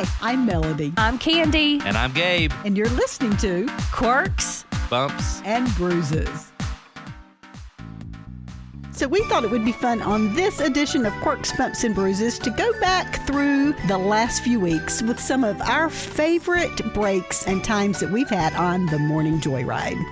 Hi, I'm Melody, I'm Candy. And I'm Gabe. and you're listening to Quirks. Bumps. And Bruises. So, we thought it would be fun on this edition of Quirks, Bumps, and Bruises to go back through the last few weeks with some of our favorite breaks and times that we've had on the Morning Joyride.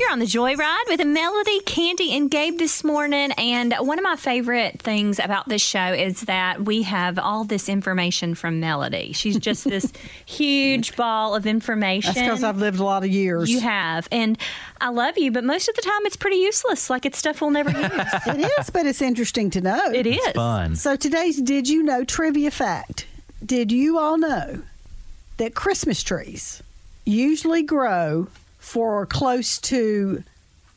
You're on the Joyride with Melody, Candy, and Gabe this morning. And one of my favorite things about this show is that we have all this information from Melody. She's just this huge ball of information. That's because I've lived a lot of years. You have. And I love you, but most of the time it's pretty useless. Like it's stuff we'll never use. it is, but it's interesting to know. it is. Fun. So today's Did You Know trivia fact. Did you all know that Christmas trees usually grow for close to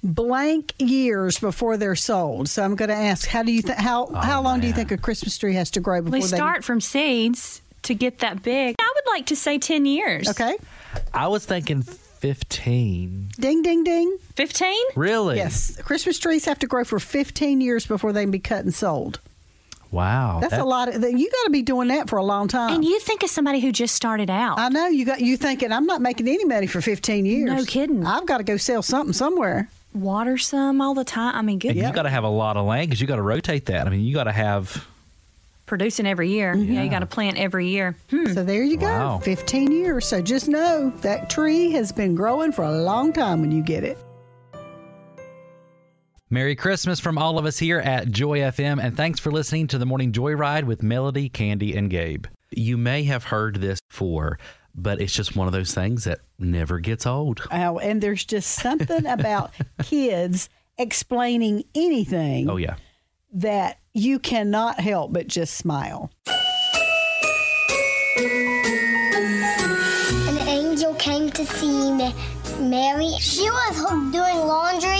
blank years before they're sold? So I'm going to ask, how do you th- how oh, how long do you think a Christmas tree has to grow before We they start from seeds to get that big. I would like to say 10 years. Okay. I was thinking 15. Ding ding ding. 15? Really? Yes. Christmas trees have to grow for 15 years before they can be cut and sold. Wow. That's That- a lot of you got to be doing that for a long time. And you think of somebody who just started out. I know you got you thinking I'm not making any money for 15 years. No kidding. I've got to go sell something somewhere. Water some all the time. I mean, good. And you got to have a lot of land because you got to rotate that. I mean, you got to have. Producing every year. Yeah, you got to plant every year. Hmm. So there you go. Wow. 15 years. So just know that tree has been growing for a long time when you get it. Merry Christmas from all of us here at Joy FM, and thanks for listening to the Morning Joyride with Melody, Candy, and Gabe. You may have heard this before, but it's just one of those things that never gets old. Oh, and there's just something about kids explaining anything Oh, yeah. that you cannot help but just smile. An angel came to see Ma- Mary. She was doing laundry,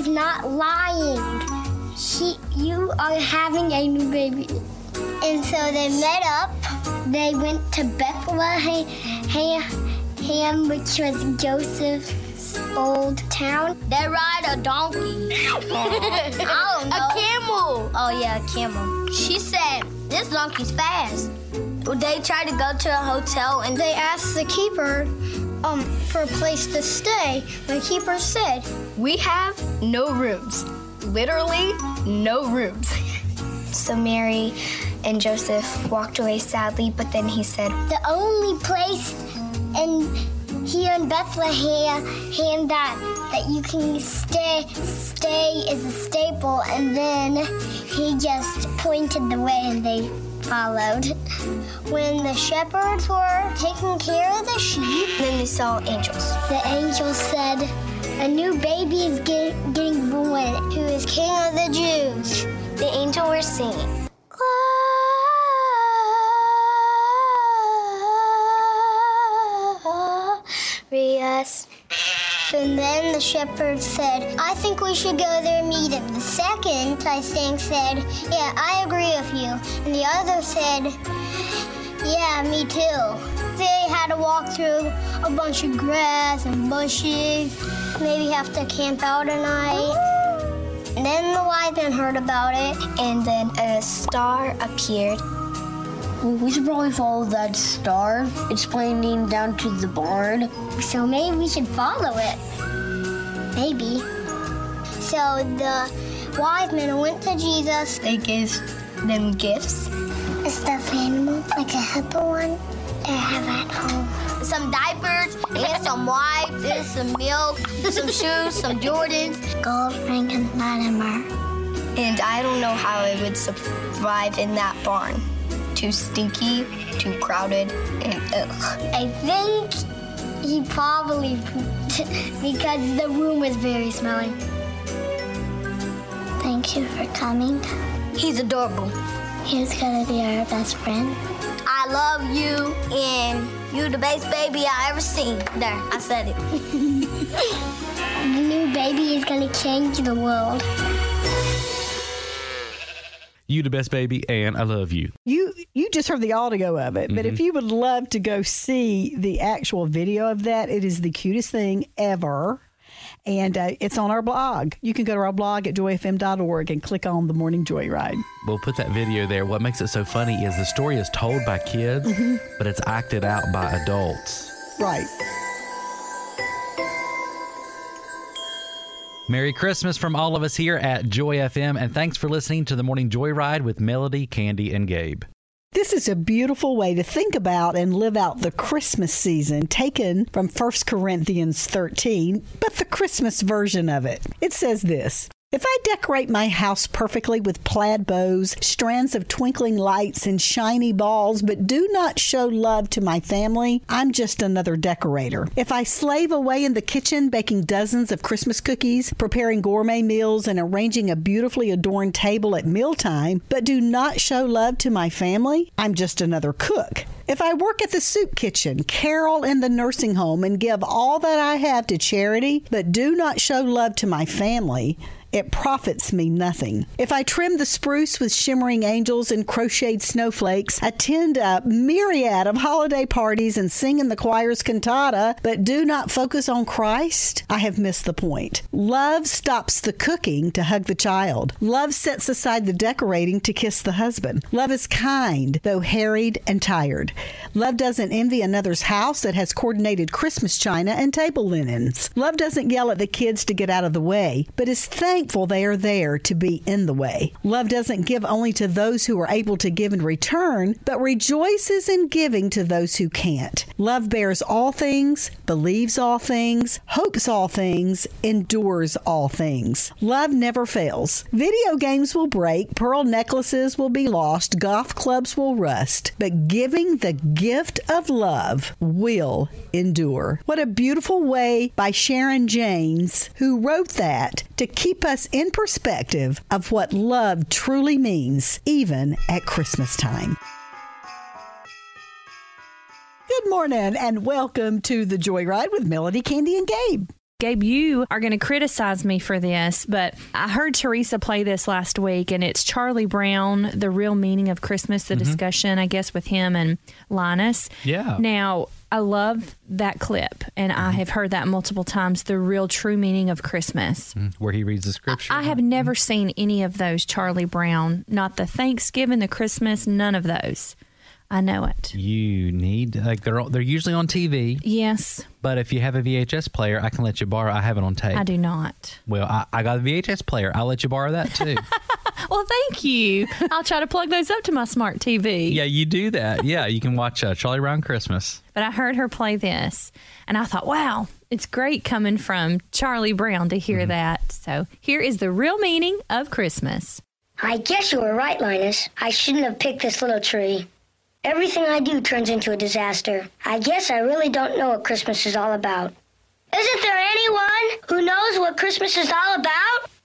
is not lying. She, you are having a new baby. And so they met up. They went to Bethlehem, which was Joseph's old town. They ride a donkey. I don't know. A camel. Oh yeah, a camel. She said, "This donkey's fast." They tried to go to a hotel and they asked the keeper um, for a place to stay. The keeper said, We have no rooms. Literally, no rooms. so Mary and Joseph walked away sadly, but then he said, The only place in here in Bethlehem and that that you can stay stay is a staple and then he just pointed the way and they followed. When the shepherds were taking care of the sheep, then they saw angels. The angels said, A new baby is get, getting born who is king of the Jews. The angel were singing. Glorious. And then the shepherd said, I think we should go there and meet him. The second, I think, said, Yeah, I agree with you. And the other said, Yeah, me too. They had to walk through a bunch of grass and bushes, maybe have to camp out a night. And then the wise men heard about it, and then a star appeared. We should probably follow that star. It's pointing down to the barn. So maybe we should follow it. Maybe. So the wise men went to Jesus. They gave them gifts. A stuffed animal, like a hippo one, I have at home. Some diapers and some wipes and some milk, some shoes, some Jordans. Gold ring and Latimer. And I don't know how it would survive in that barn. Too stinky, too crowded, and ugh. I think he probably pooped because the room was very smelly. Thank you for coming. He's adorable. He's gonna be our best friend. I love you, and you the best baby I ever seen. There, I said it. the new baby is gonna change the world. You the best baby, and I love you. You you just heard the audio of it, but Mm-hmm. if you would love to go see the actual video of that, it is the cutest thing ever. And uh, it's on our blog. You can go to our blog at joyfm.org and click on the Morning Joyride. We'll put that video there. What makes it so funny is the story is told by kids, but it's acted out by adults. Right. Merry Christmas from all of us here at Joy FM, and thanks for listening to the Morning Joyride with Melody, Candy, and Gabe. This is a beautiful way to think about and live out the Christmas season, taken from 1 Corinthians 13, but the Christmas version of it. It says this. If I decorate my house perfectly with plaid bows, strands of twinkling lights, and shiny balls, but do not show love to my family, I'm just another decorator. If I slave away in the kitchen baking dozens of Christmas cookies, preparing gourmet meals, and arranging a beautifully adorned table at mealtime, but do not show love to my family, I'm just another cook. If I work at the soup kitchen, carol in the nursing home, and give all that I have to charity, but do not show love to my family, it profits me nothing. If I trim the spruce with shimmering angels and crocheted snowflakes, attend a myriad of holiday parties, and sing in the choir's cantata, but do not focus on Christ, I have missed the point. Love stops the cooking to hug the child. Love sets aside the decorating to kiss the husband. Love is kind, though harried and tired. Love doesn't envy another's house that has coordinated Christmas china and table linens. Love doesn't yell at the kids to get out of the way, but is thankful they are there to be in the way. Love doesn't give only to those who are able to give in return, but rejoices in giving to those who can't. Love bears all things, believes all things, hopes all things, endures all things. Love never fails. Video games will break, pearl necklaces will be lost, golf clubs will rust, but giving the gift of love will endure. What a beautiful way by Sharon James, who wrote that to keep us in perspective of what love truly means, even at Christmas time. Good morning and welcome to the Joyride with Melody, Candy, and Gabe. Gabe, you are going to criticize me for this, but I heard Teresa play this last week, and it's Charlie Brown, The Real Meaning of Christmas, the mm-hmm. discussion, I guess, with him and Linus. Yeah. Now, I love that clip, and I mm-hmm. have heard that multiple times the real true meaning of Christmas. Mm-hmm. Where he reads the scripture. I have never mm-hmm. seen any of those Charlie Brown, not the Thanksgiving, the Christmas, none of those. I know it. You need like they're they're usually on TV, Yes, but if you have a VHS player, I can let you borrow. I have it on tape. I do not. Well, I, I got a VHS player. I'll let you borrow that too. Well, thank you. I'll try to plug those up to my smart TV. yeah, you do that. Yeah, you can watch uh, Charlie Brown Christmas. But I heard her play this, and I thought, wow, it's great coming from Charlie Brown to hear that. So here is the real meaning of Christmas. I guess you were right, Linus. I shouldn't have picked this little tree. Everything I do turns into a disaster. I guess I really don't know what Christmas is all about. Isn't there anyone who knows what Christmas is all about?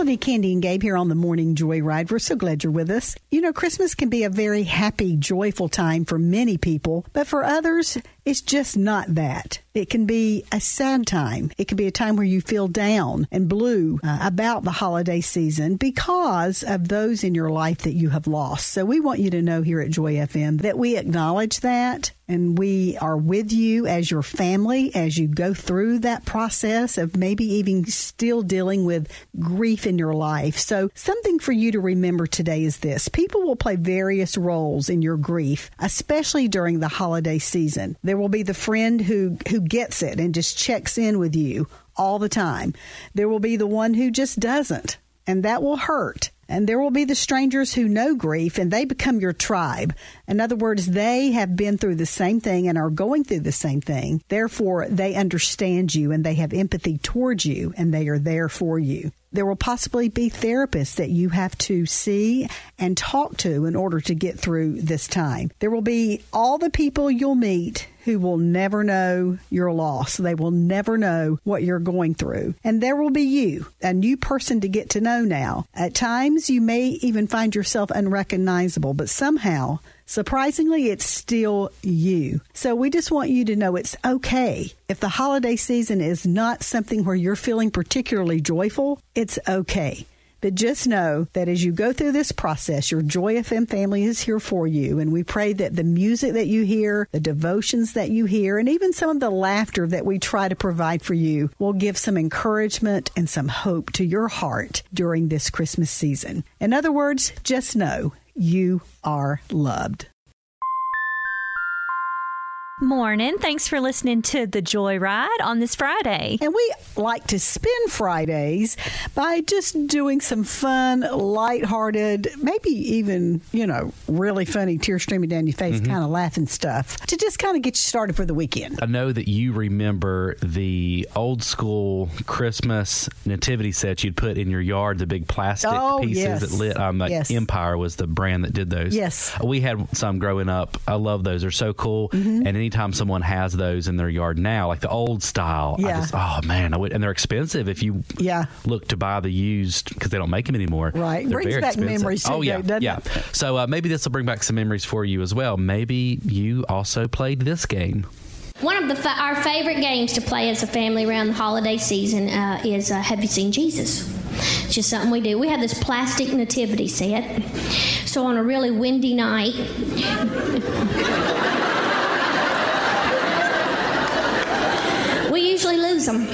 Melody, Candy, and Gabe here on the Morning Joyride. We're so glad you're with us. You know, Christmas can be a very happy, joyful time for many people, but for others, It's just not that. It can be a sad time. It can be a time where you feel down and blue uh, about the holiday season because of those in your life that you have lost. So we want you to know here at Joy FM that we acknowledge that and we are with you as your family as you go through that process of maybe even still dealing with grief in your life. So, something for you to remember today is this people will play various roles in your grief, especially during the holiday season. There will be the friend who, who gets it and just checks in with you all the time, there will be the one who just doesn't, and that will hurt. And there will be the strangers who know grief and they become your tribe. In other words, they have been through the same thing and are going through the same thing. Therefore, they understand you and they have empathy towards you and they are there for you. There will possibly be therapists that you have to see and talk to in order to get through this time. There will be all the people you'll meet who will never know your loss. They will never know what you're going through. And there will be you, a new person to get to know now. At times, you may even find yourself unrecognizable, but somehow, Surprisingly, it's still you. So we just want you to know it's okay. If the holiday season is not something where you're feeling particularly joyful, it's okay. But just know that as you go through this process, your Joy FM family is here for you. And we pray that the music that you hear, the devotions that you hear, and even some of the laughter that we try to provide for you will give some encouragement and some hope to your heart during this Christmas season. In other words, just know you are loved. Morning. Thanks for listening to The Joyride on this Friday. And we like to spend Fridays by just doing some fun, lighthearted, maybe even, you know, really funny, tear streaming down your face Mm-hmm. kind of laughing stuff to just kind of get you started for the weekend. I know that you remember the old school Christmas nativity sets you'd put in your yard, the big plastic Oh, pieces yes. that lit. Um, like Yes. Empire was the brand that did those. Yes. we had some growing up. I love those; they're so cool. Mm-hmm. And anytime someone has those in their yard now, like the old style, I Yeah. just oh man, I would, and they're expensive if you Yeah. look to buy the used because they don't make them anymore. Right. They're Brings very back expensive. memories Oh yeah, doesn't yeah. it? So uh, maybe this will bring back some memories for you as well. Maybe you also played this game. One of the fa- our favorite games to play as a family around the holiday season uh, is uh, Have you seen Jesus? It's just something we do. We have this plastic nativity set. So on a really windy night, we usually lose them.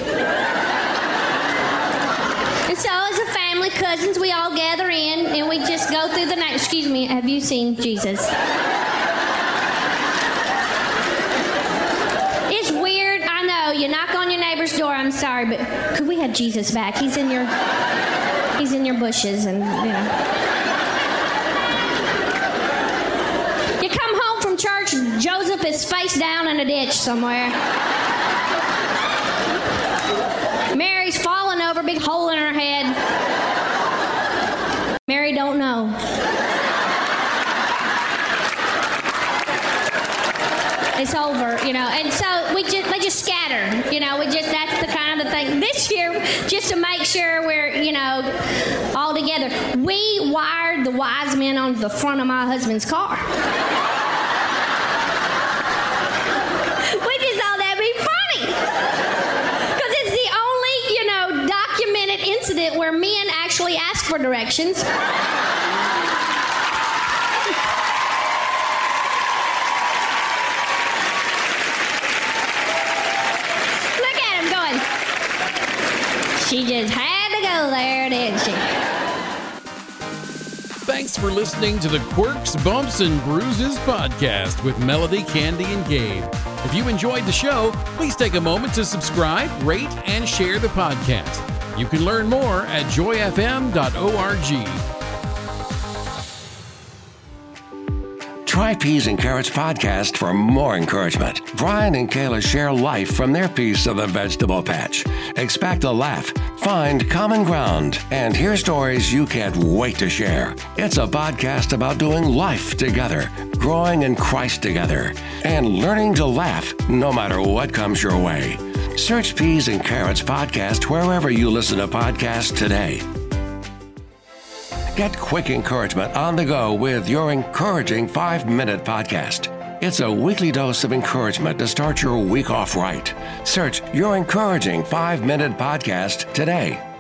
And so, as a family, cousins, we all gather in and we just go through the night. Excuse me, have you seen Jesus? It's weird, I know. You knock on your neighbor's door. I'm sorry, but could we have Jesus back? He's in your, he's in your bushes, and you know. You come home from church, Joseph is face down in a ditch somewhere. Mary's falling over, big hole in her head. Mary don't know. It's over, you know. And so we just they just scatter, you know. We just that's the kind of thing. This year, just to make sure we're, you know, all together, we wired the wise men onto the front of my husband's car. we just thought that'd be funny. Because it's the only, you know, documented incident where men actually ask for directions. Look at him going. She just had to go there, didn't she? Thanks for listening to the Quirks, Bumps, and Bruises podcast with Melody, Candy, and Gabe. If you enjoyed the show, please take a moment to subscribe, rate, and share the podcast. You can learn more at joyfm.org. Try Peas and Carrots podcast for more encouragement. Brian and Kayla share life from their piece of the vegetable patch. Expect a laugh, find common ground, and hear stories you can't wait to share. It's a podcast about doing life together, growing in Christ together, and learning to laugh no matter what comes your way. Search Peas and Carrots podcast wherever you listen to podcasts today. Get quick encouragement on the go with your encouraging five minute podcast. It's a weekly dose of encouragement to start your week off right. Search Your Encouraging 5 Minute Podcast today